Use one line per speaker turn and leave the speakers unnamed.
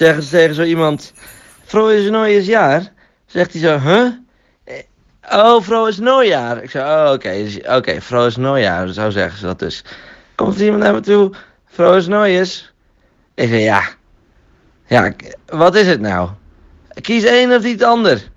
zeggen ze tegen zo iemand... Vrolijk nieuwjaar jaar? Zegt hij zo, huh? Eh, oh Vrouw Snooy jaar Ik zei, oh, oké, dus, Oké, oké, is nooijaar. Zo zeggen ze dat dus. Komt er iemand naar me toe, vrolijk nieuwjaars? Ik zei, ja. Ja, wat is het nou? Kies één of iets ander.